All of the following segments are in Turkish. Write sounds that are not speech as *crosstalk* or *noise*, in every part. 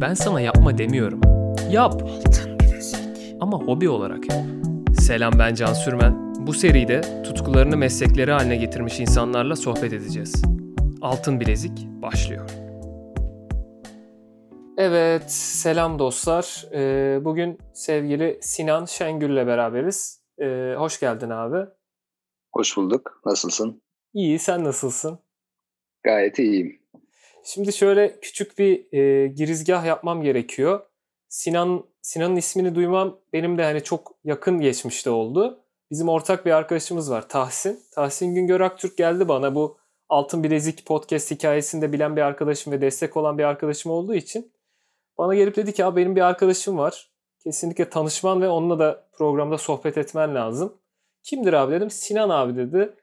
Ben sana yapma demiyorum. Yap. Ama hobi olarak yap. Selam ben Can Sürmen. Bu seride tutkularını meslekleri haline getirmiş insanlarla sohbet edeceğiz. Altın Bilezik başlıyor. Evet, selam dostlar. Ee, bugün sevgili Sinan Şengül'le beraberiz. Ee, hoş geldin abi. Hoş bulduk. Nasılsın? İyi, sen nasılsın? Gayet iyiyim. Şimdi şöyle küçük bir e, girizgah yapmam gerekiyor. Sinan Sinan'ın ismini duymam benim de hani çok yakın geçmişte oldu. Bizim ortak bir arkadaşımız var Tahsin. Tahsin Güngör Aktürk geldi bana bu Altın Bilezik podcast hikayesinde bilen bir arkadaşım ve destek olan bir arkadaşım olduğu için bana gelip dedi ki benim bir arkadaşım var. Kesinlikle tanışman ve onunla da programda sohbet etmen lazım. Kimdir abi dedim. Sinan abi dedi.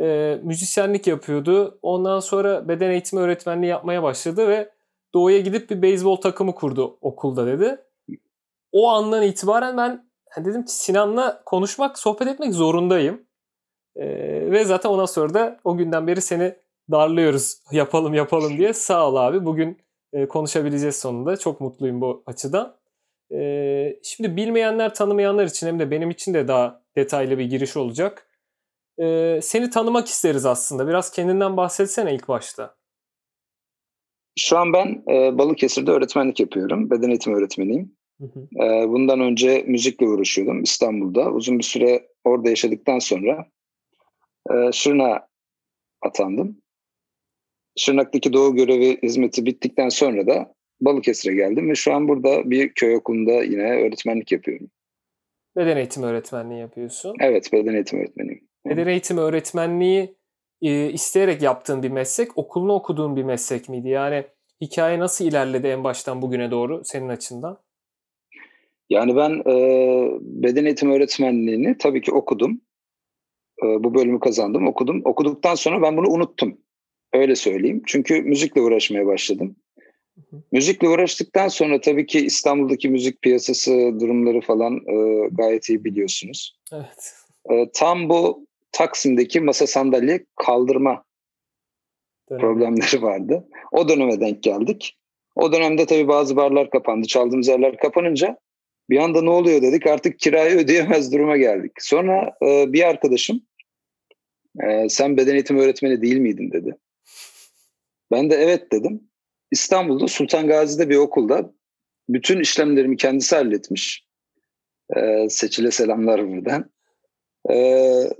E, müzisyenlik yapıyordu. Ondan sonra beden eğitimi öğretmenliği yapmaya başladı ve Doğu'ya gidip bir beyzbol takımı kurdu okulda dedi. O andan itibaren ben dedim ki Sinan'la konuşmak, sohbet etmek zorundayım. E, ve zaten ondan sonra da o günden beri seni darlıyoruz yapalım yapalım diye. Sağ ol abi. Bugün e, konuşabileceğiz sonunda. Çok mutluyum bu açıdan. E, şimdi bilmeyenler, tanımayanlar için hem de benim için de daha detaylı bir giriş olacak. E, seni tanımak isteriz aslında. Biraz kendinden bahsetsene ilk başta. Şu an ben e, Balıkesir'de öğretmenlik yapıyorum. Beden eğitimi öğretmeniyim. Hı hı. E, bundan önce müzikle uğraşıyordum İstanbul'da. Uzun bir süre orada yaşadıktan sonra e, Şırna atandım. Şırnak'taki doğu görevi hizmeti bittikten sonra da Balıkesir'e geldim ve şu an burada bir köy okulunda yine öğretmenlik yapıyorum. Beden eğitimi öğretmenliği yapıyorsun. Evet, beden eğitimi öğretmeniyim. Beden eğitimi öğretmenliği e, isteyerek yaptığın bir meslek, okulunu okuduğun bir meslek miydi? Yani hikaye nasıl ilerledi en baştan bugüne doğru senin açından? Yani ben e, beden eğitimi öğretmenliğini tabii ki okudum. E, bu bölümü kazandım, okudum. Okuduktan sonra ben bunu unuttum. Öyle söyleyeyim. Çünkü müzikle uğraşmaya başladım. Hı hı. Müzikle uğraştıktan sonra tabii ki İstanbul'daki müzik piyasası durumları falan e, gayet iyi biliyorsunuz. Evet. E, tam bu Taksim'deki masa sandalye kaldırma Dönem. problemleri vardı. O döneme denk geldik. O dönemde tabii bazı barlar kapandı. Çaldığımız yerler kapanınca bir anda ne oluyor dedik. Artık kirayı ödeyemez duruma geldik. Sonra e, bir arkadaşım e, sen beden eğitimi öğretmeni değil miydin dedi. Ben de evet dedim. İstanbul'da Sultan Gazi'de bir okulda bütün işlemlerimi kendisi halletmiş. Ee, seçile selamlar buradan. Ee,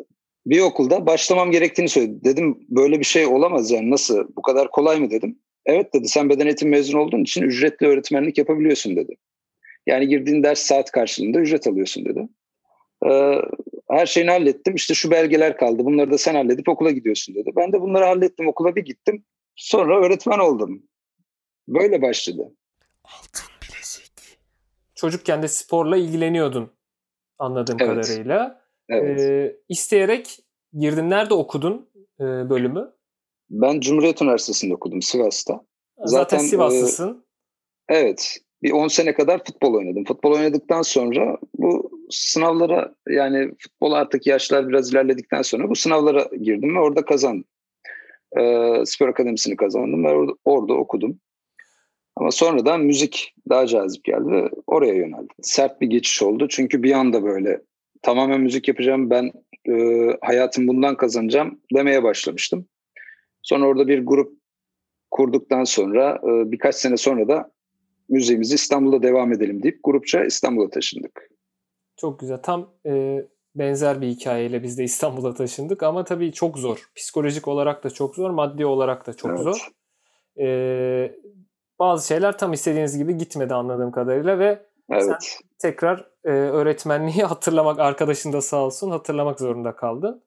bir okulda başlamam gerektiğini söyledi. Dedim böyle bir şey olamaz yani nasıl bu kadar kolay mı dedim. Evet dedi sen beden eğitimi mezun olduğun için ücretli öğretmenlik yapabiliyorsun dedi. Yani girdiğin ders saat karşılığında ücret alıyorsun dedi. Ee, her şeyini hallettim işte şu belgeler kaldı bunları da sen halledip okula gidiyorsun dedi. Ben de bunları hallettim okula bir gittim. Sonra öğretmen oldum. Böyle başladı. Altın bilezik. Çocukken de sporla ilgileniyordun anladığım evet. kadarıyla. Evet. Ee, isteyerek girdin. Nerede okudun e, bölümü? Ben Cumhuriyet Üniversitesi'nde okudum Sivas'ta. Zaten, Zaten Sivaslısın. E, evet. Bir 10 sene kadar futbol oynadım. Futbol oynadıktan sonra bu sınavlara yani futbol artık yaşlar biraz ilerledikten sonra bu sınavlara girdim ve orada kazandım. E, spor akademisini kazandım ve orada, orada okudum. Ama sonradan müzik daha cazip geldi ve oraya yöneldim. Sert bir geçiş oldu çünkü bir anda böyle tamamen müzik yapacağım ben e, hayatım bundan kazanacağım demeye başlamıştım. Sonra orada bir grup kurduktan sonra e, birkaç sene sonra da müziğimizi İstanbul'da devam edelim deyip grupça İstanbul'a taşındık. Çok güzel. Tam e, benzer bir hikayeyle biz de İstanbul'a taşındık ama tabii çok zor. Psikolojik olarak da çok zor, maddi olarak da çok evet. zor. E, bazı şeyler tam istediğiniz gibi gitmedi anladığım kadarıyla ve evet. sen tekrar e, öğretmenliği *laughs* hatırlamak, arkadaşın da sağ olsun hatırlamak zorunda kaldın.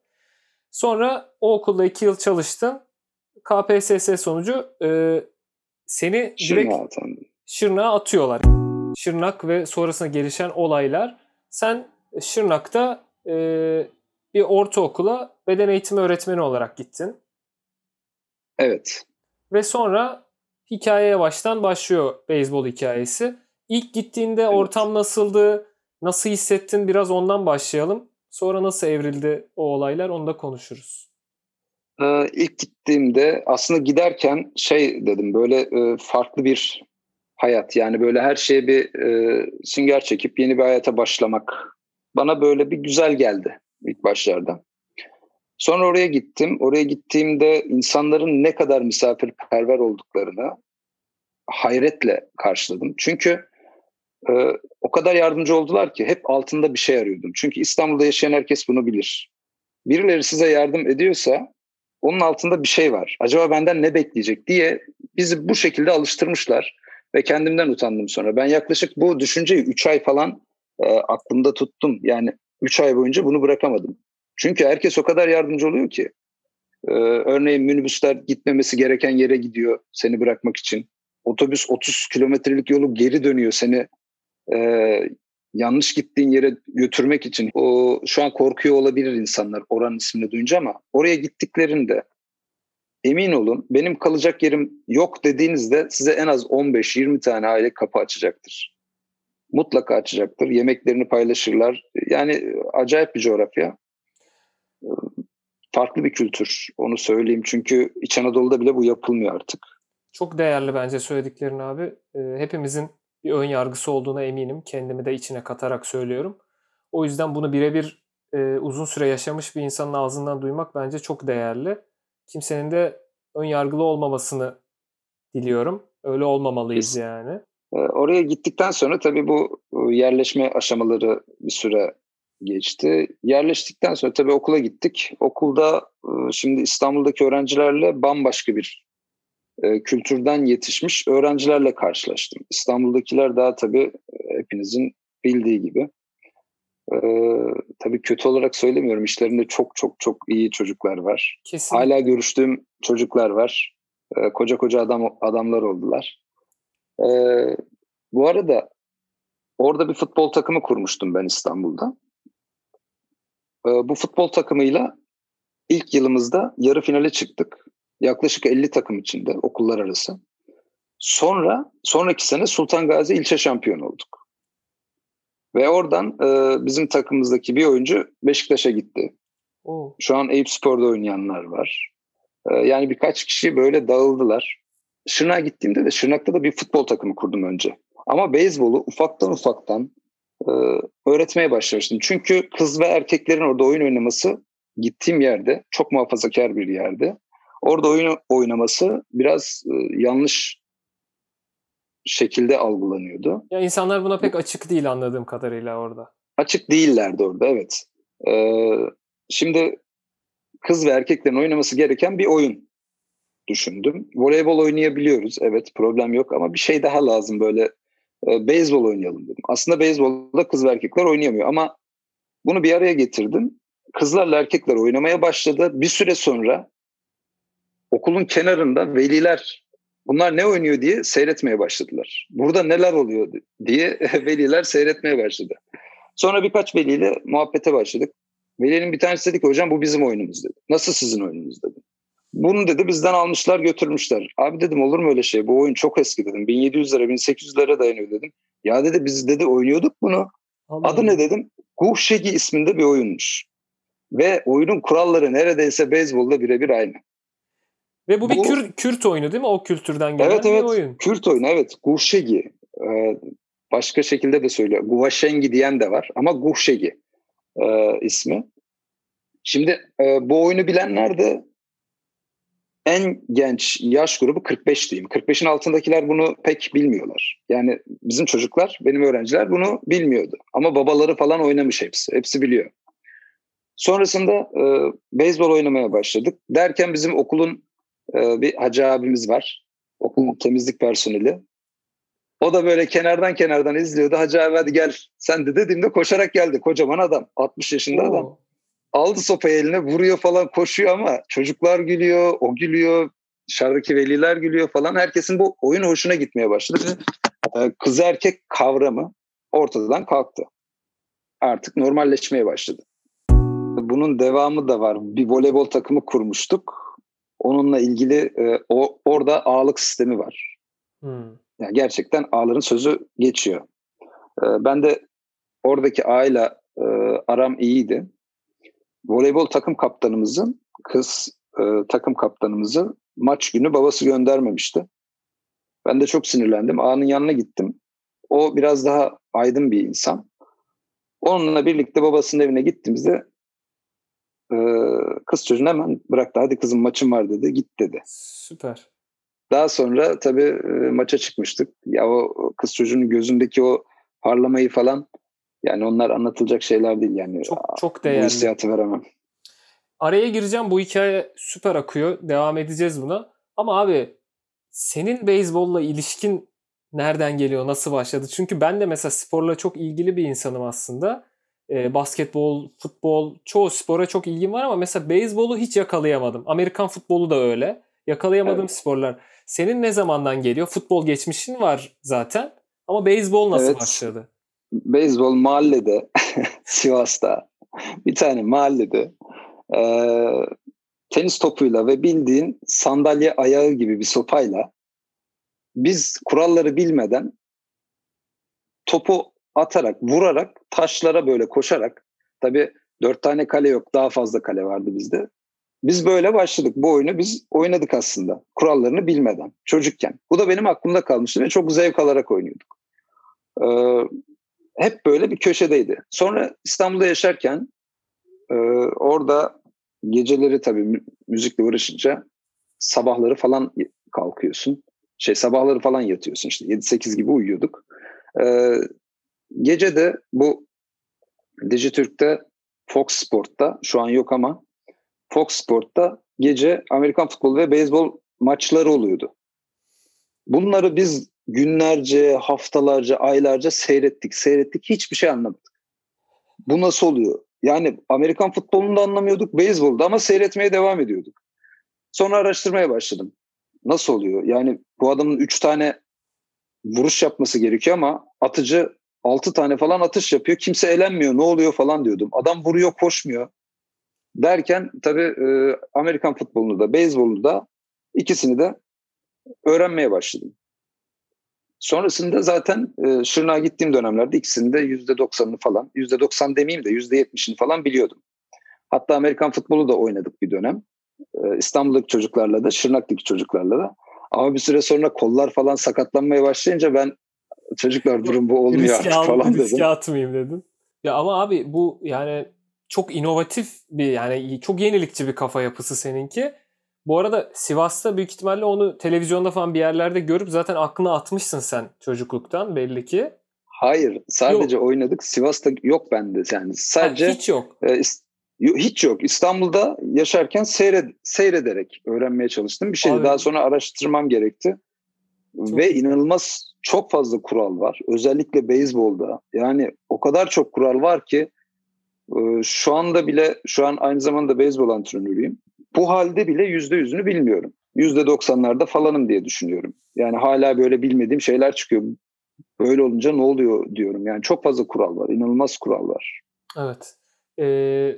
Sonra o okulda iki yıl çalıştın. KPSS sonucu e, seni direkt Şırnak'a atıyorlar. Şırnak ve sonrasında gelişen olaylar. Sen Şırnak'ta e, bir ortaokula beden eğitimi öğretmeni olarak gittin. Evet. Ve sonra hikayeye baştan başlıyor beyzbol hikayesi. İlk gittiğinde evet. ortam nasıldı? Nasıl hissettin? Biraz ondan başlayalım. Sonra nasıl evrildi o olaylar onu da konuşuruz. Ee, ilk gittiğimde aslında giderken şey dedim böyle e, farklı bir hayat. Yani böyle her şeye bir e, sünger çekip yeni bir hayata başlamak bana böyle bir güzel geldi ilk başlarda. Sonra oraya gittim. Oraya gittiğimde insanların ne kadar misafirperver olduklarını hayretle karşıladım. Çünkü e, o kadar yardımcı oldular ki hep altında bir şey arıyordum. Çünkü İstanbul'da yaşayan herkes bunu bilir. Birileri size yardım ediyorsa onun altında bir şey var. Acaba benden ne bekleyecek diye bizi bu şekilde alıştırmışlar ve kendimden utandım sonra. Ben yaklaşık bu düşünceyi 3 ay falan e, aklımda tuttum. Yani 3 ay boyunca bunu bırakamadım. Çünkü herkes o kadar yardımcı oluyor ki. Ee, örneğin minibüsler gitmemesi gereken yere gidiyor seni bırakmak için. Otobüs 30 kilometrelik yolu geri dönüyor seni e, yanlış gittiğin yere götürmek için. O şu an korkuyor olabilir insanlar oranın ismini duyunca ama oraya gittiklerinde emin olun benim kalacak yerim yok dediğinizde size en az 15-20 tane aile kapı açacaktır. Mutlaka açacaktır. Yemeklerini paylaşırlar. Yani acayip bir coğrafya farklı bir kültür. Onu söyleyeyim. Çünkü İç Anadolu'da bile bu yapılmıyor artık. Çok değerli bence söylediklerin abi. Ee, hepimizin bir ön yargısı olduğuna eminim. Kendimi de içine katarak söylüyorum. O yüzden bunu birebir e, uzun süre yaşamış bir insanın ağzından duymak bence çok değerli. Kimsenin de ön yargılı olmamasını diliyorum. Öyle olmamalıyız yani. E, oraya gittikten sonra tabii bu e, yerleşme aşamaları bir süre geçti. Yerleştikten sonra tabii okula gittik. Okulda e, şimdi İstanbul'daki öğrencilerle bambaşka bir e, kültürden yetişmiş öğrencilerle karşılaştım. İstanbul'dakiler daha tabii e, hepinizin bildiği gibi. tabii kötü olarak söylemiyorum. İşlerinde çok çok çok iyi çocuklar var. Kesin. Hala görüştüğüm çocuklar var. koca koca adam adamlar oldular. bu arada orada bir futbol takımı kurmuştum ben İstanbul'da. Ee, bu futbol takımıyla ilk yılımızda yarı finale çıktık. Yaklaşık 50 takım içinde okullar arası. Sonra sonraki sene Sultan Gazi ilçe şampiyonu olduk. Ve oradan e, bizim takımımızdaki bir oyuncu Beşiktaş'a gitti. Oo. Şu an Eyüp Spor'da oynayanlar var. E, yani birkaç kişi böyle dağıldılar. Şırnak'a gittiğimde de Şırnak'ta da bir futbol takımı kurdum önce. Ama beyzbolu ufaktan ufaktan e, öğretmeye başlamıştım. Çünkü kız ve erkeklerin orada oyun oynaması gittiğim yerde çok muhafazakar bir yerde. Orada oyun oynaması biraz e, yanlış şekilde algılanıyordu. Ya insanlar buna pek açık değil anladığım kadarıyla orada. Açık değillerdi orada evet. Ee, şimdi kız ve erkeklerin oynaması gereken bir oyun düşündüm. Voleybol oynayabiliyoruz evet problem yok ama bir şey daha lazım böyle e, beyzbol oynayalım dedim. Aslında beyzbolda kız ve erkekler oynayamıyor ama bunu bir araya getirdim. Kızlarla erkekler oynamaya başladı. Bir süre sonra okulun kenarında veliler bunlar ne oynuyor diye seyretmeye başladılar. Burada neler oluyor diye *laughs* veliler seyretmeye başladı. Sonra birkaç veliyle muhabbete başladık. Velinin bir tanesi dedi ki hocam bu bizim oyunumuz dedi. Nasıl sizin oyununuz dedi. Bunu dedi bizden almışlar götürmüşler. Abi dedim olur mu öyle şey? Bu oyun çok eski dedim. 1700 lira 1800 lira dayanıyor dedim. Ya dedi biz dedi oynuyorduk bunu. Allah Adı ne dedim? Guhşegi isminde bir oyunmuş. Ve oyunun kuralları neredeyse beyzbolda birebir aynı. Ve bu, bu bir Kür, Kürt oyunu değil mi? O kültürden gelen evet, evet. bir oyun. Kürt oyunu evet. Guhşegi. Ee, başka şekilde de söylüyor. Guvaşengi diyen de var ama Guhşegi e, ismi. Şimdi e, bu oyunu bilenler de en genç yaş grubu 45 diyeyim. 45'in altındakiler bunu pek bilmiyorlar. Yani bizim çocuklar, benim öğrenciler bunu bilmiyordu. Ama babaları falan oynamış hepsi. Hepsi biliyor. Sonrasında e, beyzbol oynamaya başladık. Derken bizim okulun e, bir hacı abimiz var. Okulun temizlik personeli. O da böyle kenardan kenardan izliyordu. Hacı abi hadi gel sen de dediğimde koşarak geldi. Kocaman adam. 60 yaşında Oo. adam aldı sopayı eline vuruyor falan koşuyor ama çocuklar gülüyor, o gülüyor, dışarıdaki veliler gülüyor falan. Herkesin bu oyun hoşuna gitmeye başladı. E, kız erkek kavramı ortadan kalktı. Artık normalleşmeye başladı. Bunun devamı da var. Bir voleybol takımı kurmuştuk. Onunla ilgili e, o orada ağlık sistemi var. Hmm. Yani gerçekten ağların sözü geçiyor. E, ben de oradaki ağayla e, aram iyiydi voleybol takım kaptanımızın kız e, takım kaptanımızı maç günü babası göndermemişti. Ben de çok sinirlendim. Ağanın yanına gittim. O biraz daha aydın bir insan. Onunla birlikte babasının evine gittiğimizde e, kız çocuğunu hemen bıraktı. Hadi kızım maçım var dedi. Git dedi. Süper. Daha sonra tabii e, maça çıkmıştık. Ya o kız çocuğunun gözündeki o parlamayı falan yani onlar anlatılacak şeyler değil yani. Çok çok değerli. Bu hissiyatı veremem. Araya gireceğim. Bu hikaye süper akıyor. Devam edeceğiz buna. Ama abi senin beyzbolla ilişkin nereden geliyor? Nasıl başladı? Çünkü ben de mesela sporla çok ilgili bir insanım aslında. E, basketbol, futbol, çoğu spora çok ilgim var ama mesela beyzbolu hiç yakalayamadım. Amerikan futbolu da öyle. Yakalayamadığım evet. sporlar. Senin ne zamandan geliyor? Futbol geçmişin var zaten. Ama beyzbol nasıl evet. başladı? Beyzbol mahallede, *laughs* Sivas'ta bir tane mahallede e, tenis topuyla ve bildiğin sandalye ayağı gibi bir sopayla biz kuralları bilmeden topu atarak, vurarak, taşlara böyle koşarak tabii dört tane kale yok daha fazla kale vardı bizde. Biz böyle başladık. Bu oyunu biz oynadık aslında. Kurallarını bilmeden. Çocukken. Bu da benim aklımda kalmıştı ve çok zevk alarak oynuyorduk. Ee, hep böyle bir köşedeydi. Sonra İstanbul'da yaşarken e, orada geceleri tabii müzikle uğraşınca sabahları falan kalkıyorsun. Şey sabahları falan yatıyorsun işte 7-8 gibi uyuyorduk. Ee, gece de bu Dijitürk'te Fox Sport'ta şu an yok ama Fox Sport'ta gece Amerikan futbolu ve beyzbol maçları oluyordu. Bunları biz günlerce, haftalarca, aylarca seyrettik, seyrettik. Hiçbir şey anlamadık. Bu nasıl oluyor? Yani Amerikan futbolunu da anlamıyorduk, beyzbolda ama seyretmeye devam ediyorduk. Sonra araştırmaya başladım. Nasıl oluyor? Yani bu adamın üç tane vuruş yapması gerekiyor ama atıcı altı tane falan atış yapıyor. Kimse elenmiyor. Ne oluyor falan diyordum. Adam vuruyor, koşmuyor. Derken tabii e, Amerikan futbolunu da, beyzbolu da ikisini de öğrenmeye başladım. Sonrasında zaten e, Şırnak'a gittiğim dönemlerde ikisinde yüzde doksanını falan, yüzde doksan demeyeyim de yüzde yetmişini falan biliyordum. Hatta Amerikan futbolu da oynadık bir dönem. E, İstanbul'daki çocuklarla da, Şırnak'taki çocuklarla da. Ama bir süre sonra kollar falan sakatlanmaya başlayınca ben çocuklar durum bu olmuyor riske artık falan dedim. Riske atmayayım dedim. Ya ama abi bu yani çok inovatif bir yani çok yenilikçi bir kafa yapısı seninki. Bu arada Sivas'ta büyük ihtimalle onu televizyonda falan bir yerlerde görüp zaten aklına atmışsın sen çocukluktan belli ki. Hayır sadece yok. oynadık. Sivas'ta yok bende yani. Sadece ha, hiç yok. E, hiç yok. İstanbul'da yaşarken seyred, seyrederek öğrenmeye çalıştım. Bir şeydi daha sonra araştırmam gerekti. Çok Ve inanılmaz çok fazla kural var. Özellikle beyzbolda. Yani o kadar çok kural var ki e, şu anda bile şu an aynı zamanda beyzbol antrenörüyüm. Bu halde bile yüzde yüzünü bilmiyorum. Yüzde doksanlarda falanım diye düşünüyorum. Yani hala böyle bilmediğim şeyler çıkıyor. Böyle olunca ne oluyor diyorum. Yani çok fazla kural var. inanılmaz kural var. Evet. Ee,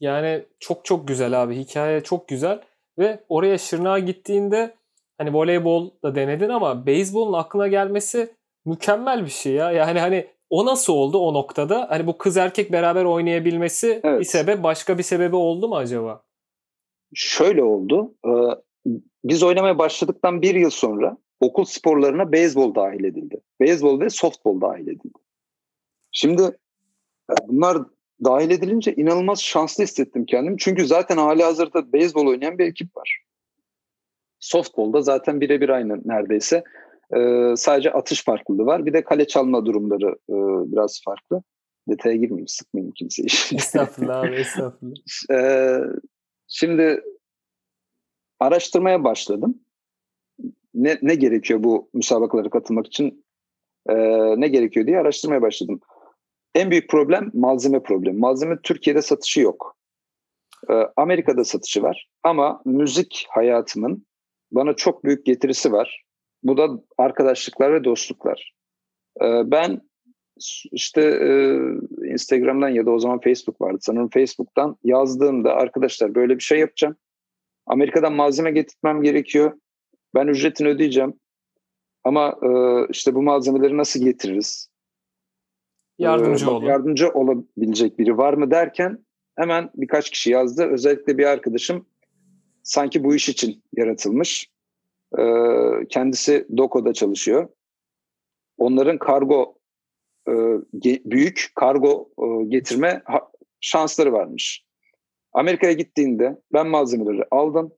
yani çok çok güzel abi. Hikaye çok güzel. Ve oraya Şırnak'a gittiğinde hani voleybol da denedin ama beyzbolun aklına gelmesi mükemmel bir şey ya. Yani hani o nasıl oldu o noktada? Hani bu kız erkek beraber oynayabilmesi evet. bir sebep başka bir sebebi oldu mu acaba? şöyle oldu. E, biz oynamaya başladıktan bir yıl sonra okul sporlarına beyzbol dahil edildi. Beyzbol ve softbol dahil edildi. Şimdi e, bunlar dahil edilince inanılmaz şanslı hissettim kendimi. Çünkü zaten hali hazırda beyzbol oynayan bir ekip var. Softbolda zaten birebir aynı neredeyse. Ee, sadece atış farklılığı var. Bir de kale çalma durumları e, biraz farklı. Detaya girmeyeyim, sıkmayayım kimseyi. *laughs* Estağfurullah abi, estağfurullah. Ee, Şimdi araştırmaya başladım. Ne, ne gerekiyor bu müsabakalara katılmak için? Ee, ne gerekiyor diye araştırmaya başladım. En büyük problem malzeme problemi. Malzeme Türkiye'de satışı yok. Amerika'da satışı var. Ama müzik hayatımın bana çok büyük getirisi var. Bu da arkadaşlıklar ve dostluklar. Ee, ben işte e, Instagram'dan ya da o zaman Facebook vardı sanırım Facebook'tan yazdığımda arkadaşlar böyle bir şey yapacağım. Amerika'dan malzeme getirmem gerekiyor. Ben ücretini ödeyeceğim. Ama e, işte bu malzemeleri nasıl getiririz? Yardımcı ee, olun. Yardımcı olabilecek biri var mı derken hemen birkaç kişi yazdı. Özellikle bir arkadaşım sanki bu iş için yaratılmış. E, kendisi Doko'da çalışıyor. Onların kargo e, büyük kargo e, getirme şansları varmış. Amerika'ya gittiğinde ben malzemeleri aldım.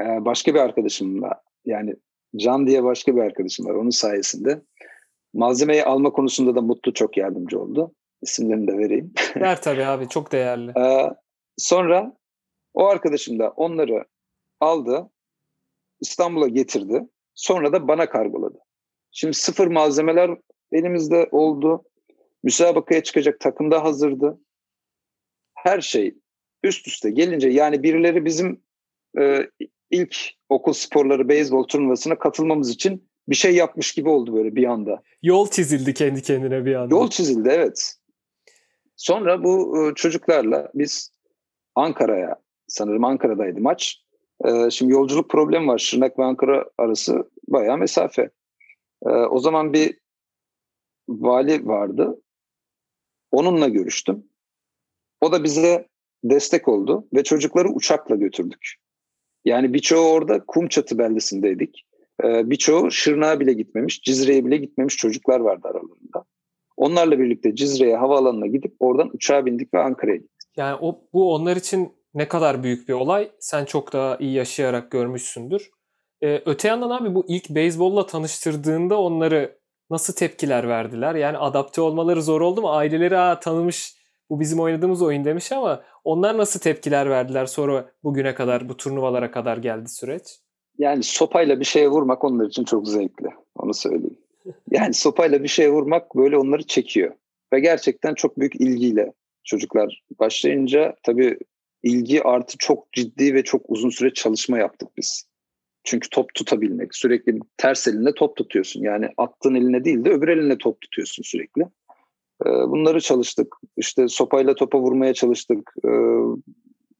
Ee, başka bir arkadaşımla yani Can diye başka bir arkadaşım var onun sayesinde. Malzemeyi alma konusunda da Mutlu çok yardımcı oldu. İsimlerini de vereyim. Ver tabii abi çok değerli. ee, sonra o arkadaşım da onları aldı. İstanbul'a getirdi. Sonra da bana kargoladı. Şimdi sıfır malzemeler elimizde oldu. Müsabakaya çıkacak takım da hazırdı. Her şey üst üste gelince yani birileri bizim e, ilk okul sporları beyzbol turnuvasına katılmamız için bir şey yapmış gibi oldu böyle bir anda. Yol çizildi kendi kendine bir anda. Yol çizildi evet. Sonra bu e, çocuklarla biz Ankara'ya sanırım Ankara'daydı maç. E, şimdi yolculuk problemi var. Şırnak ve Ankara arası bayağı mesafe. E, o zaman bir vali vardı. Onunla görüştüm. O da bize destek oldu ve çocukları uçakla götürdük. Yani birçoğu orada Kumçatı beldesindeydik. Ee, birçoğu Şırnak'a bile gitmemiş, Cizre'ye bile gitmemiş çocuklar vardı aralarında. Onlarla birlikte Cizre'ye havaalanına gidip oradan uçağa bindik ve Ankara'ya gittik. Yani o, bu onlar için ne kadar büyük bir olay. Sen çok daha iyi yaşayarak görmüşsündür. Ee, öte yandan abi bu ilk beyzbolla tanıştırdığında onları nasıl tepkiler verdiler? Yani adapte olmaları zor oldu mu? Aileleri Aa, tanımış bu bizim oynadığımız oyun demiş ama onlar nasıl tepkiler verdiler sonra bugüne kadar bu turnuvalara kadar geldi süreç? Yani sopayla bir şeye vurmak onlar için çok zevkli. Onu söyleyeyim. Yani sopayla bir şeye vurmak böyle onları çekiyor. Ve gerçekten çok büyük ilgiyle çocuklar başlayınca tabii ilgi artı çok ciddi ve çok uzun süre çalışma yaptık biz. Çünkü top tutabilmek sürekli ters elinde top tutuyorsun. Yani attığın eline değil de öbür eline top tutuyorsun sürekli. Ee, bunları çalıştık. İşte sopayla topa vurmaya çalıştık. Ee,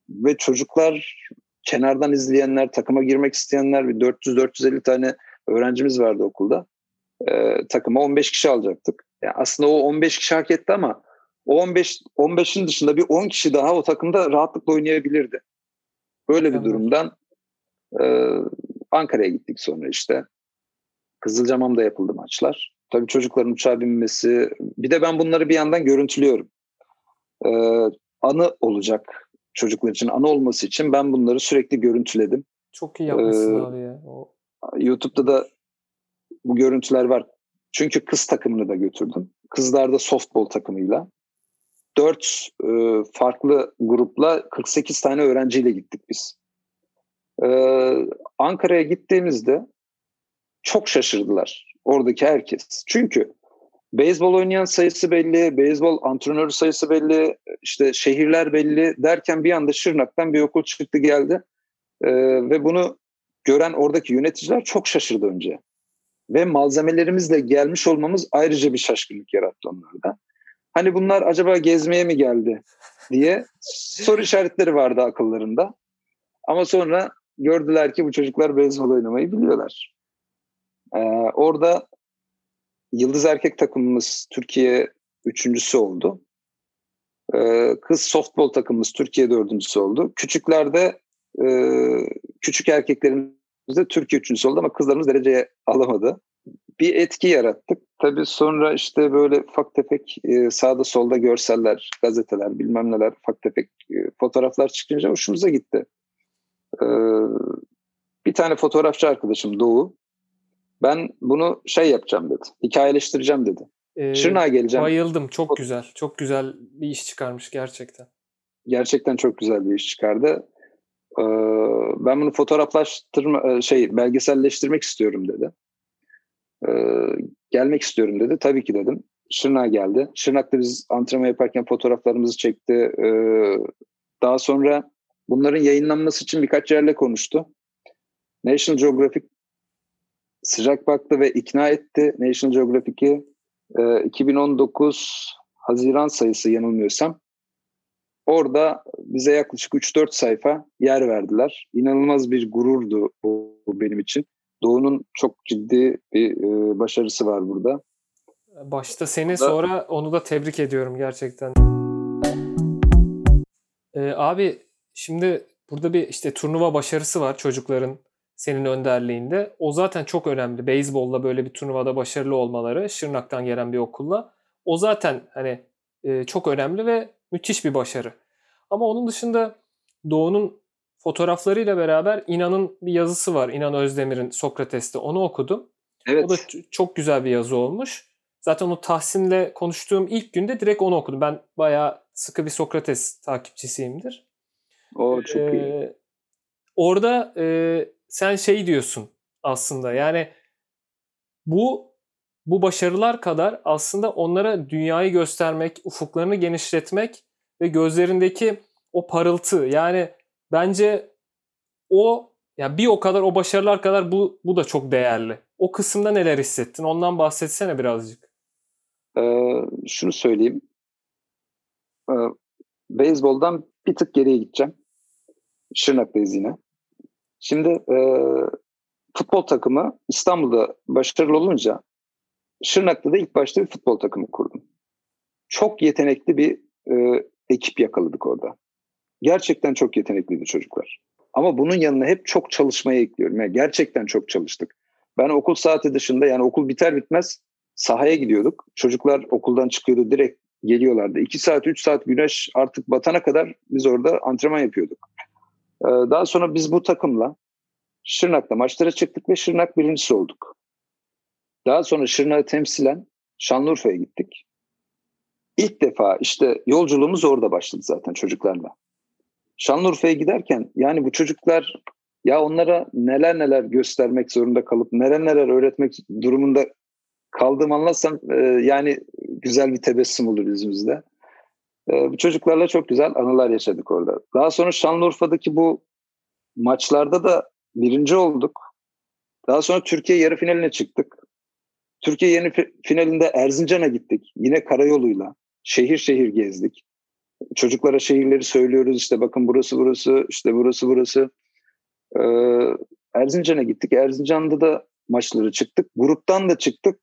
ve çocuklar kenardan izleyenler, takıma girmek isteyenler bir 400-450 tane öğrencimiz vardı okulda. Ee, takıma 15 kişi alacaktık. Yani aslında o 15 kişi hak etti ama o 15 15'in dışında bir 10 kişi daha o takımda rahatlıkla oynayabilirdi. Böyle bir durumdan e, Ankara'ya gittik sonra işte. Kızılcamam'da yapıldı maçlar. Tabii çocukların uçağa binmesi. Bir de ben bunları bir yandan görüntülüyorum. Ee, anı olacak çocuklar için. Anı olması için ben bunları sürekli görüntüledim. Çok iyi yapmışsın ee, abi ya. O... YouTube'da da bu görüntüler var. Çünkü kız takımını da götürdüm. Kızlarda softball takımıyla. Dört e, farklı grupla 48 tane öğrenciyle gittik biz. Ee, Ankara'ya gittiğimizde çok şaşırdılar oradaki herkes. Çünkü beyzbol oynayan sayısı belli, beyzbol antrenörü sayısı belli, işte şehirler belli derken bir anda Şırnak'tan bir okul çıktı geldi. Ee, ve bunu gören oradaki yöneticiler çok şaşırdı önce. Ve malzemelerimizle gelmiş olmamız ayrıca bir şaşkınlık yarattı onlarda. Hani bunlar acaba gezmeye mi geldi diye soru işaretleri vardı akıllarında. Ama sonra gördüler ki bu çocuklar beyzbol oynamayı biliyorlar. Ee, orada Yıldız Erkek takımımız Türkiye üçüncüsü oldu. Ee, kız softball takımımız Türkiye dördüncüsü oldu. Küçüklerde e, küçük erkeklerimiz de Türkiye üçüncüsü oldu ama kızlarımız dereceye alamadı. Bir etki yarattık. Tabii sonra işte böyle ufak tefek e, sağda solda görseller, gazeteler bilmem neler ufak tefek e, fotoğraflar çıkınca hoşumuza gitti. Ee, bir tane fotoğrafçı arkadaşım Doğu ben bunu şey yapacağım dedi. Hikayeleştireceğim dedi. Ee, Şırnak'a geleceğim. Bayıldım. Çok güzel. Çok güzel bir iş çıkarmış gerçekten. Gerçekten çok güzel bir iş çıkardı. Ee, ben bunu fotoğraflaştırma e, şey belgeselleştirmek istiyorum dedi. Ee, gelmek istiyorum dedi. Tabii ki dedim. Şırnak'a geldi. Şırnak'ta biz antrenman yaparken fotoğraflarımızı çekti. Ee, daha sonra bunların yayınlanması için birkaç yerle konuştu. National Geographic sıcak baktı ve ikna etti National Geographic'i. E, 2019 Haziran sayısı yanılmıyorsam. Orada bize yaklaşık 3-4 sayfa yer verdiler. İnanılmaz bir gururdu bu benim için. Doğu'nun çok ciddi bir e, başarısı var burada. Başta seni da, sonra onu da tebrik ediyorum gerçekten. Ee, abi şimdi burada bir işte turnuva başarısı var çocukların senin önderliğinde. O zaten çok önemli. Beyzbolda böyle bir turnuvada başarılı olmaları Şırnak'tan gelen bir okulla. O zaten hani e, çok önemli ve müthiş bir başarı. Ama onun dışında Doğu'nun fotoğraflarıyla beraber İnan'ın bir yazısı var. İnan Özdemir'in Sokrates'te. Onu okudum. Evet. O da çok güzel bir yazı olmuş. Zaten o Tahsin'le konuştuğum ilk günde direkt onu okudum. Ben bayağı sıkı bir Sokrates takipçisiyimdir. O çok ee, iyi. Orada e, sen şey diyorsun aslında yani bu bu başarılar kadar aslında onlara dünyayı göstermek, ufuklarını genişletmek ve gözlerindeki o parıltı yani bence o ya bir o kadar o başarılar kadar bu bu da çok değerli. O kısımda neler hissettin? Ondan bahsetsene birazcık. Ee, şunu söyleyeyim. Ee, beyzboldan bir tık geriye gideceğim. Şırnak'tayız yine. Şimdi e, futbol takımı İstanbul'da başarılı olunca Şırnak'ta da ilk başta bir futbol takımı kurdum. Çok yetenekli bir e, ekip yakaladık orada. Gerçekten çok yetenekliydi çocuklar. Ama bunun yanına hep çok çalışmaya ekliyorum. Yani gerçekten çok çalıştık. Ben okul saati dışında yani okul biter bitmez sahaya gidiyorduk. Çocuklar okuldan çıkıyordu direkt geliyorlardı. 2 saat 3 saat güneş artık batana kadar biz orada antrenman yapıyorduk. Ee, daha sonra biz bu takımla Şırnak'ta maçlara çıktık ve Şırnak birincisi olduk. Daha sonra Şırnak'ı temsilen Şanlıurfa'ya gittik. İlk defa işte yolculuğumuz orada başladı zaten çocuklarla. Şanlıurfa'ya giderken yani bu çocuklar ya onlara neler neler göstermek zorunda kalıp neler neler öğretmek durumunda kaldığım anlatsam e, yani güzel bir tebessüm olur yüzümüzde. E, bu çocuklarla çok güzel anılar yaşadık orada. Daha sonra Şanlıurfa'daki bu maçlarda da birinci olduk. Daha sonra Türkiye yarı finaline çıktık. Türkiye yarı finalinde Erzincan'a gittik. Yine karayoluyla. Şehir şehir gezdik. Çocuklara şehirleri söylüyoruz. İşte bakın burası burası, işte burası burası. Ee, Erzincan'a gittik. Erzincan'da da maçları çıktık. Gruptan da çıktık.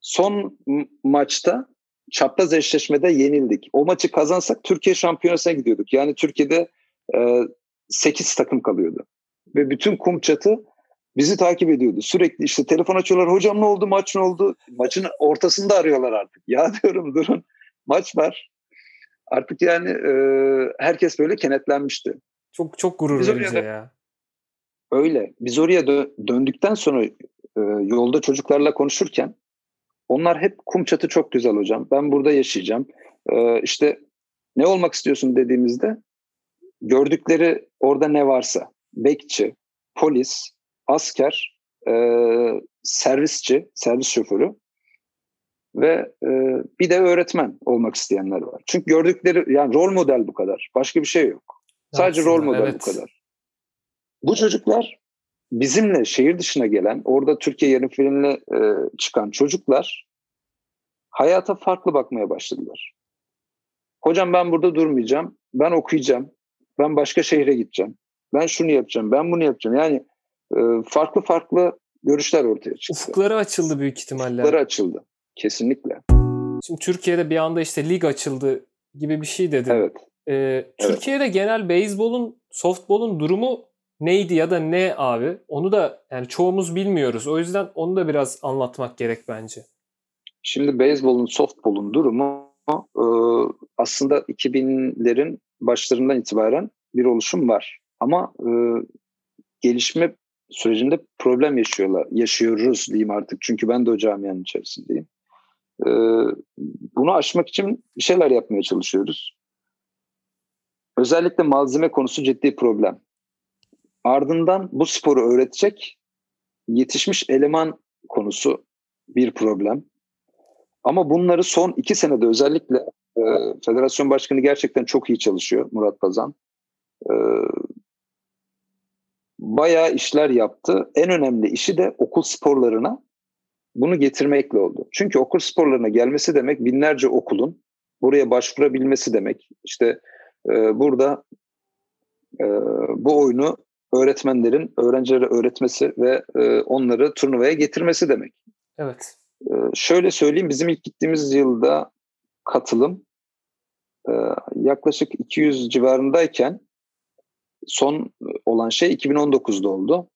Son maçta çapraz eşleşmede yenildik. O maçı kazansak Türkiye şampiyonasına gidiyorduk. Yani Türkiye'de e, 8 takım kalıyordu. Ve bütün kum çatı bizi takip ediyordu. Sürekli işte telefon açıyorlar. Hocam ne oldu? Maç ne oldu? Maçın ortasında arıyorlar artık. Ya *laughs* diyorum durun. Maç var. Artık yani e, herkes böyle kenetlenmişti. Çok çok gurur Biz verici ya. Öyle. Biz oraya dö- döndükten sonra e, yolda çocuklarla konuşurken onlar hep kum çatı çok güzel hocam. Ben burada yaşayacağım. E, işte ne olmak istiyorsun dediğimizde gördükleri orada ne varsa bekçi, polis, asker, e, servisçi, servis şoförü ve e, bir de öğretmen olmak isteyenler var. Çünkü gördükleri yani rol model bu kadar. Başka bir şey yok. Sadece Aslında, rol model evet. bu kadar. Bu çocuklar bizimle şehir dışına gelen, orada Türkiye yarı finaline e, çıkan çocuklar hayata farklı bakmaya başladılar. Hocam ben burada durmayacağım. Ben okuyacağım. Ben başka şehre gideceğim. Ben şunu yapacağım. Ben bunu yapacağım. Yani e, farklı farklı görüşler ortaya çıktı. Ufukları açıldı büyük ihtimalle. Ufukları açıldı. Kesinlikle. Şimdi Türkiye'de bir anda işte lig açıldı gibi bir şey dedin. Evet. Ee, Türkiye'de evet. genel beyzbolun, softbolun durumu neydi ya da ne abi? Onu da yani çoğumuz bilmiyoruz. O yüzden onu da biraz anlatmak gerek bence. Şimdi beyzbolun, softbolun durumu e, aslında 2000'lerin başlarından itibaren bir oluşum var. Ama e, gelişme sürecinde problem yaşıyorlar. Yaşıyoruz diyeyim artık. Çünkü ben de o camianın içerisindeyim. E, bunu aşmak için bir şeyler yapmaya çalışıyoruz. Özellikle malzeme konusu ciddi problem. Ardından bu sporu öğretecek yetişmiş eleman konusu bir problem. Ama bunları son iki senede özellikle e, federasyon başkanı gerçekten çok iyi çalışıyor Murat Pazan. E, bayağı işler yaptı. En önemli işi de okul sporlarına bunu getirmekle oldu. Çünkü okul sporlarına gelmesi demek binlerce okulun buraya başvurabilmesi demek. İşte e, burada e, bu oyunu öğretmenlerin öğrencilere öğretmesi ve e, onları turnuvaya getirmesi demek. Evet. E, şöyle söyleyeyim bizim ilk gittiğimiz yılda katılım e, yaklaşık 200 civarındayken son olan şey 2019'da oldu.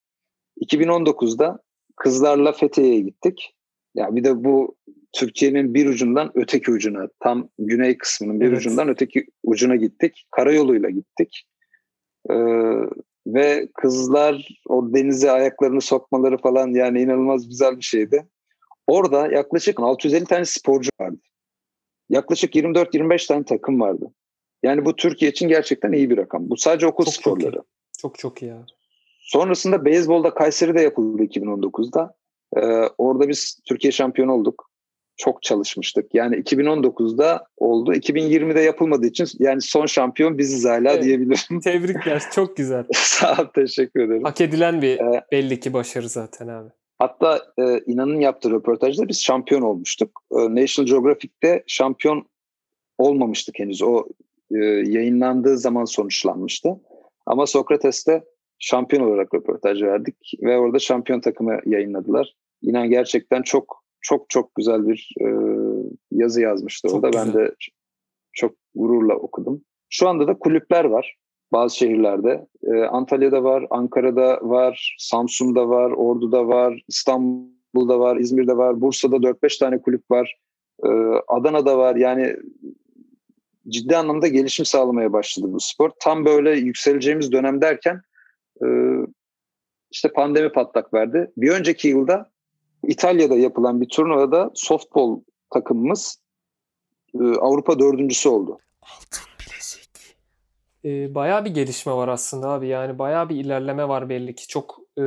2019'da kızlarla Fethiye'ye gittik. Ya bir de bu Türkiye'nin bir ucundan öteki ucuna, tam güney kısmının bir evet. ucundan öteki ucuna gittik. Karayoluyla gittik. Ee, ve kızlar o denize ayaklarını sokmaları falan yani inanılmaz güzel bir şeydi. Orada yaklaşık 650 tane sporcu vardı. Yaklaşık 24-25 tane takım vardı. Yani bu Türkiye için gerçekten iyi bir rakam. Bu sadece okul çok, sporları. Çok, çok çok iyi ya. Sonrasında beyzbolda Kayseri'de yapıldı 2019'da. Ee, orada biz Türkiye şampiyonu olduk. Çok çalışmıştık. Yani 2019'da oldu. 2020'de yapılmadığı için yani son şampiyon biziz hala evet. diyebilirim. *laughs* Tebrikler. Çok güzel. *laughs* Sağ ol. Teşekkür ederim. Hak edilen bir ee, belli ki başarı zaten abi. Hatta e, İnan'ın yaptığı röportajda biz şampiyon olmuştuk. E, National Geographic'te şampiyon olmamıştık henüz. O e, yayınlandığı zaman sonuçlanmıştı. Ama Sokrates'te şampiyon olarak röportaj verdik ve orada şampiyon takımı yayınladılar. İnan gerçekten çok çok çok güzel bir e, yazı yazmıştı çok orada. Güzel. Ben de çok gururla okudum. Şu anda da kulüpler var bazı şehirlerde. E, Antalya'da var, Ankara'da var, Samsun'da var, Ordu'da var, İstanbul'da var, İzmir'de var, Bursa'da 4-5 tane kulüp var. E, Adana'da var. Yani ciddi anlamda gelişim sağlamaya başladı bu spor. Tam böyle yükseleceğimiz dönem derken işte pandemi patlak verdi. Bir önceki yılda İtalya'da yapılan bir turnuvada softball takımımız e, Avrupa dördüncüsü oldu. Altın bilezik. E, bayağı bir gelişme var aslında abi. Yani bayağı bir ilerleme var belli ki. Çok e,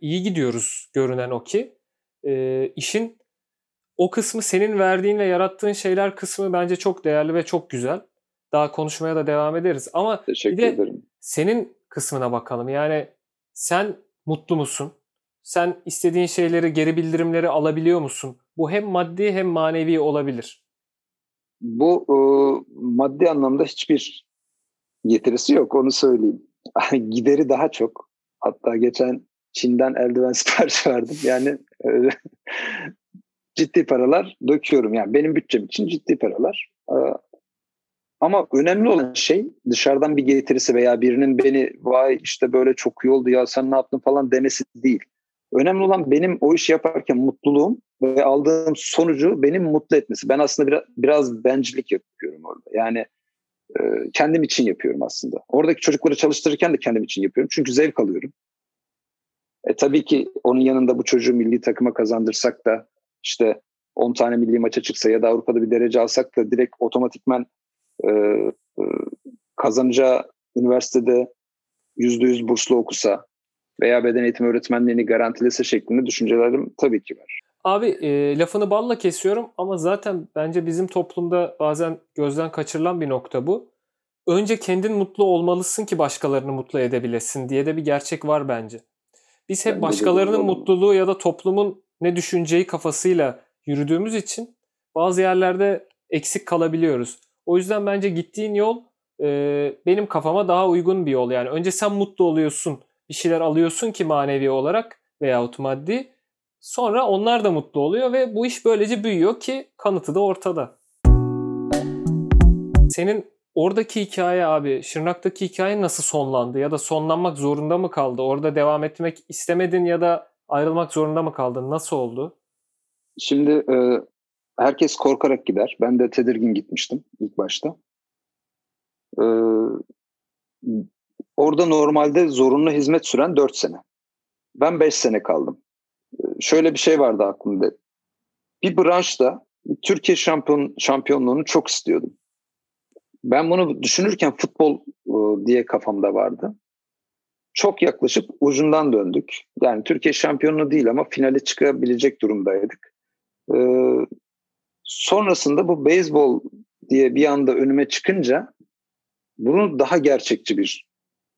iyi gidiyoruz görünen o ki. E, işin o kısmı senin verdiğin ve yarattığın şeyler kısmı bence çok değerli ve çok güzel. Daha konuşmaya da devam ederiz. Ama Teşekkür bir de ederim. senin kısmına bakalım. Yani sen mutlu musun? Sen istediğin şeyleri, geri bildirimleri alabiliyor musun? Bu hem maddi hem manevi olabilir. Bu e, maddi anlamda hiçbir getirisi yok onu söyleyeyim. *laughs* Gideri daha çok. Hatta geçen Çin'den eldiven *laughs* sipariş verdim. Yani e, *laughs* ciddi paralar döküyorum. Yani benim bütçem için ciddi paralar. E, ama önemli olan şey dışarıdan bir getirisi veya birinin beni vay işte böyle çok iyi oldu ya sen ne yaptın falan demesi değil. Önemli olan benim o işi yaparken mutluluğum ve aldığım sonucu benim mutlu etmesi. Ben aslında biraz, biraz bencillik yapıyorum orada. Yani e, kendim için yapıyorum aslında. Oradaki çocukları çalıştırırken de kendim için yapıyorum. Çünkü zevk alıyorum. E, tabii ki onun yanında bu çocuğu milli takıma kazandırsak da işte 10 tane milli maça çıksa ya da Avrupa'da bir derece alsak da direkt otomatikmen e, e, kazanacağı üniversitede yüzde yüz burslu okusa veya beden eğitimi öğretmenliğini garantilese şeklinde düşüncelerim tabii ki var. Abi e, lafını balla kesiyorum ama zaten bence bizim toplumda bazen gözden kaçırılan bir nokta bu. Önce kendin mutlu olmalısın ki başkalarını mutlu edebilesin diye de bir gerçek var bence. Biz hep başkalarının mutluluğu ya da toplumun ne düşüneceği kafasıyla yürüdüğümüz için bazı yerlerde eksik kalabiliyoruz. O yüzden bence gittiğin yol e, benim kafama daha uygun bir yol. Yani önce sen mutlu oluyorsun, bir şeyler alıyorsun ki manevi olarak veyahut maddi. Sonra onlar da mutlu oluyor ve bu iş böylece büyüyor ki kanıtı da ortada. Senin oradaki hikaye abi, Şırnak'taki hikaye nasıl sonlandı ya da sonlanmak zorunda mı kaldı? Orada devam etmek istemedin ya da ayrılmak zorunda mı kaldın? Nasıl oldu? Şimdi e, herkes korkarak gider. Ben de tedirgin gitmiştim ilk başta. Ee, orada normalde zorunlu hizmet süren 4 sene. Ben 5 sene kaldım. Ee, şöyle bir şey vardı aklımda. Bir branşta Türkiye şampiyon, şampiyonluğunu çok istiyordum. Ben bunu düşünürken futbol e, diye kafamda vardı. Çok yaklaşık ucundan döndük. Yani Türkiye şampiyonluğu değil ama finale çıkabilecek durumdaydık. Ee, Sonrasında bu beyzbol diye bir anda önüme çıkınca bunu daha gerçekçi bir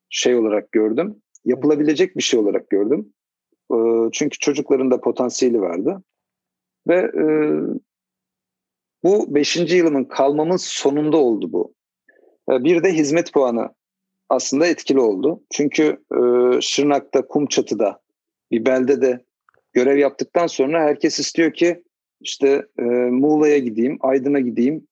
şey olarak gördüm. Yapılabilecek bir şey olarak gördüm. Ee, çünkü çocukların da potansiyeli vardı. Ve e, bu beşinci yılımın kalmamın sonunda oldu bu. Ee, bir de hizmet puanı aslında etkili oldu. Çünkü e, Şırnak'ta, Kumçatı'da bir beldede görev yaptıktan sonra herkes istiyor ki işte e, Muğla'ya gideyim, Aydın'a gideyim,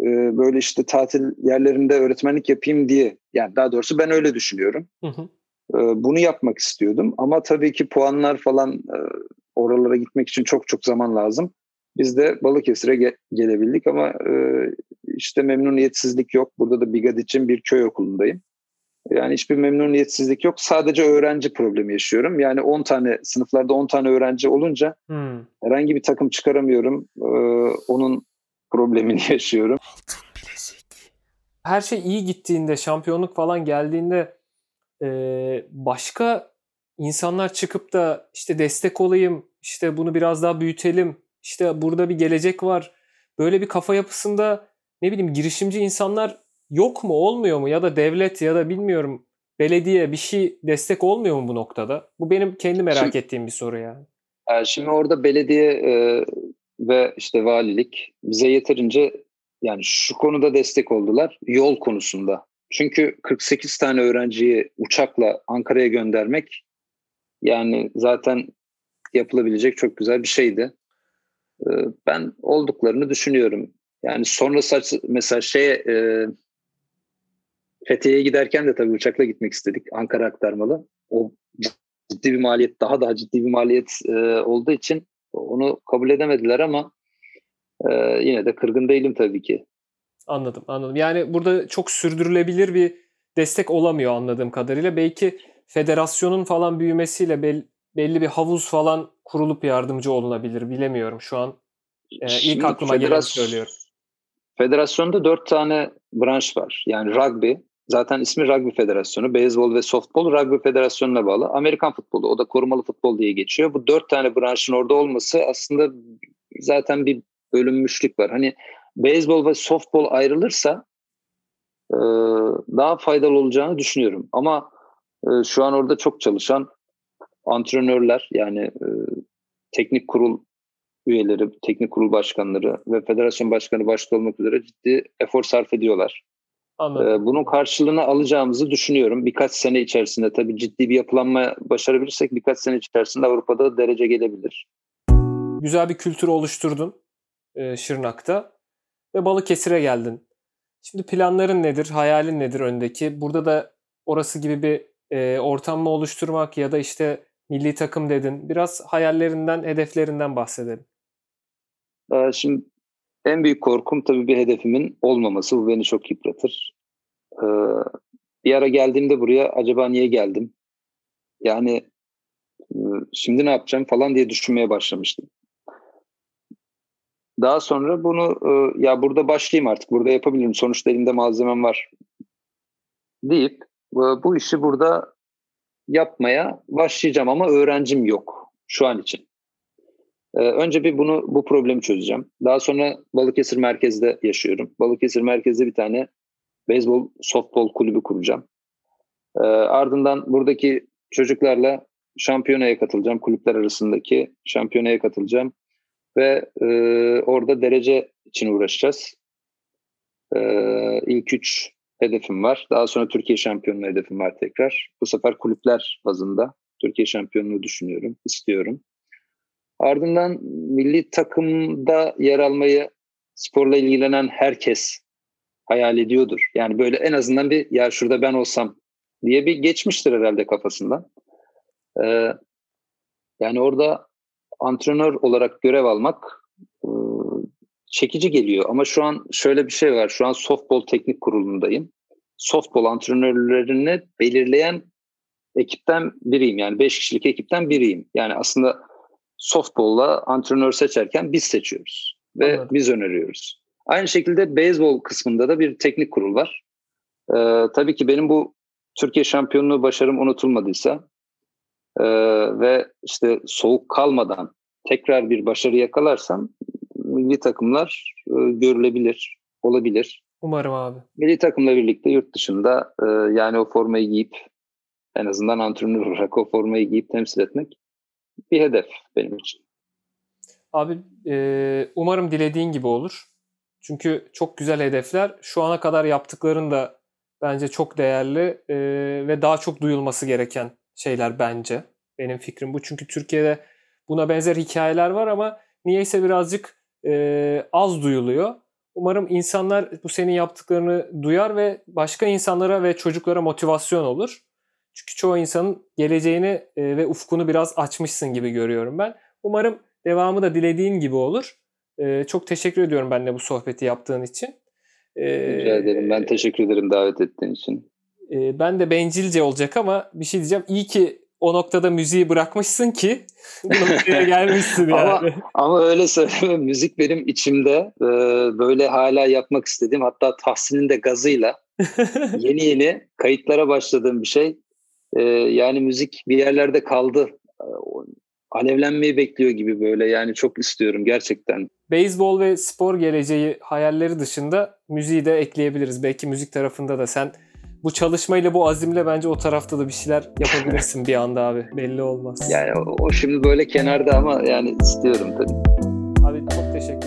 e, böyle işte tatil yerlerinde öğretmenlik yapayım diye. Yani daha doğrusu ben öyle düşünüyorum. Hı hı. E, bunu yapmak istiyordum ama tabii ki puanlar falan e, oralara gitmek için çok çok zaman lazım. Biz de Balıkesir'e ge- gelebildik ama e, işte memnuniyetsizlik yok. Burada da Bigadic'in bir köy okulundayım. Yani hiçbir memnuniyetsizlik yok. Sadece öğrenci problemi yaşıyorum. Yani 10 tane sınıflarda 10 tane öğrenci olunca hmm. herhangi bir takım çıkaramıyorum. Ee, onun problemini *laughs* yaşıyorum. Her şey iyi gittiğinde, şampiyonluk falan geldiğinde e, başka insanlar çıkıp da işte destek olayım, işte bunu biraz daha büyütelim, işte burada bir gelecek var. Böyle bir kafa yapısında ne bileyim girişimci insanlar yok mu olmuyor mu ya da devlet ya da bilmiyorum belediye bir şey destek olmuyor mu bu noktada? Bu benim kendi merak şimdi, ettiğim bir soru yani. Şimdi orada belediye e, ve işte valilik bize yeterince yani şu konuda destek oldular yol konusunda. Çünkü 48 tane öğrenciyi uçakla Ankara'ya göndermek yani zaten yapılabilecek çok güzel bir şeydi. Ee, ben olduklarını düşünüyorum. Yani sonrası mesela şey e, Fethiye'ye giderken de tabii uçakla gitmek istedik. Ankara aktarmalı. O ciddi bir maliyet, daha daha ciddi bir maliyet e, olduğu için onu kabul edemediler ama e, yine de kırgın değilim tabii ki. Anladım, anladım. Yani burada çok sürdürülebilir bir destek olamıyor anladığım kadarıyla. Belki federasyonun falan büyümesiyle belli, belli bir havuz falan kurulup yardımcı olunabilir. Bilemiyorum şu an. E, ilk aklıma federasyon, gelen söylüyorum. Federasyonda dört tane branş var. Yani rugby, zaten ismi Rugby Federasyonu, beyzbol ve softball Rugby Federasyonu'na bağlı. Amerikan futbolu, o da korumalı futbol diye geçiyor. Bu dört tane branşın orada olması aslında zaten bir bölünmüşlük var. Hani beyzbol ve softball ayrılırsa e, daha faydalı olacağını düşünüyorum. Ama e, şu an orada çok çalışan antrenörler yani e, teknik kurul üyeleri, teknik kurul başkanları ve federasyon başkanı başta olmak üzere ciddi efor sarf ediyorlar. Anladım. Ee, bunun karşılığını alacağımızı düşünüyorum. Birkaç sene içerisinde tabii ciddi bir yapılanma başarabilirsek birkaç sene içerisinde Avrupa'da derece gelebilir. Güzel bir kültür oluşturdun e, Şırnak'ta ve Balıkesir'e geldin. Şimdi planların nedir, hayalin nedir öndeki? Burada da orası gibi bir e, ortam mı oluşturmak ya da işte milli takım dedin. Biraz hayallerinden, hedeflerinden bahsedelim. Ee, şimdi en büyük korkum tabii bir hedefimin olmaması. Bu beni çok yıpratır. Ee, bir ara geldiğimde buraya acaba niye geldim? Yani e, şimdi ne yapacağım falan diye düşünmeye başlamıştım. Daha sonra bunu e, ya burada başlayayım artık burada yapabilirim sonuçta elimde malzemem var deyip e, bu işi burada yapmaya başlayacağım ama öğrencim yok şu an için. Ee, önce bir bunu bu problemi çözeceğim. Daha sonra Balıkesir merkezde yaşıyorum. Balıkesir merkezde bir tane beyzbol, softball kulübü kuracağım. Ee, ardından buradaki çocuklarla şampiyonaya katılacağım. Kulüpler arasındaki şampiyonaya katılacağım. Ve e, orada derece için uğraşacağız. Ee, ilk üç hedefim var. Daha sonra Türkiye şampiyonluğu hedefim var tekrar. Bu sefer kulüpler bazında Türkiye şampiyonluğu düşünüyorum, istiyorum. Ardından milli takımda yer almayı sporla ilgilenen herkes hayal ediyordur. Yani böyle en azından bir ya şurada ben olsam diye bir geçmiştir herhalde kafasından. Ee, yani orada antrenör olarak görev almak e, çekici geliyor. Ama şu an şöyle bir şey var. Şu an softball teknik kurulundayım. Softball antrenörlerini belirleyen ekipten biriyim. Yani 5 kişilik ekipten biriyim. Yani aslında softball'la antrenör seçerken biz seçiyoruz ve evet. biz öneriyoruz. Aynı şekilde beyzbol kısmında da bir teknik kurul var. Ee, tabii ki benim bu Türkiye şampiyonluğu başarım unutulmadıysa e, ve işte soğuk kalmadan tekrar bir başarı yakalarsam milli takımlar e, görülebilir, olabilir. Umarım abi. Milli takımla birlikte yurt dışında e, yani o formayı giyip en azından antrenör olarak o formayı giyip temsil etmek bir hedef benim için. Abi e, umarım dilediğin gibi olur. Çünkü çok güzel hedefler. Şu ana kadar yaptıkların da bence çok değerli e, ve daha çok duyulması gereken şeyler bence. Benim fikrim bu. Çünkü Türkiye'de buna benzer hikayeler var ama niyeyse birazcık e, az duyuluyor. Umarım insanlar bu senin yaptıklarını duyar ve başka insanlara ve çocuklara motivasyon olur. Çünkü çoğu insanın geleceğini e, ve ufkunu biraz açmışsın gibi görüyorum ben. Umarım devamı da dilediğin gibi olur. E, çok teşekkür ediyorum ben de bu sohbeti yaptığın için. E, Rica ederim. Ben teşekkür ederim davet ettiğin için. Ben de bencilce olacak ama bir şey diyeceğim. İyi ki o noktada müziği bırakmışsın ki *laughs* bu noktaya gelmişsin yani. ama, ama öyle söyleme. Müzik benim içimde. E, böyle hala yapmak istediğim hatta Tahsin'in de gazıyla *laughs* yeni yeni kayıtlara başladığım bir şey. E, yani müzik bir yerlerde kaldı. E, alevlenmeyi bekliyor gibi böyle yani çok istiyorum gerçekten. Beyzbol ve spor geleceği hayalleri dışında müziği de ekleyebiliriz. Belki müzik tarafında da sen bu çalışmayla bu azimle bence o tarafta da bir şeyler yapabilirsin bir anda abi. Belli olmaz. Yani o, o şimdi böyle kenarda ama yani istiyorum tabii. Abi çok teşekkür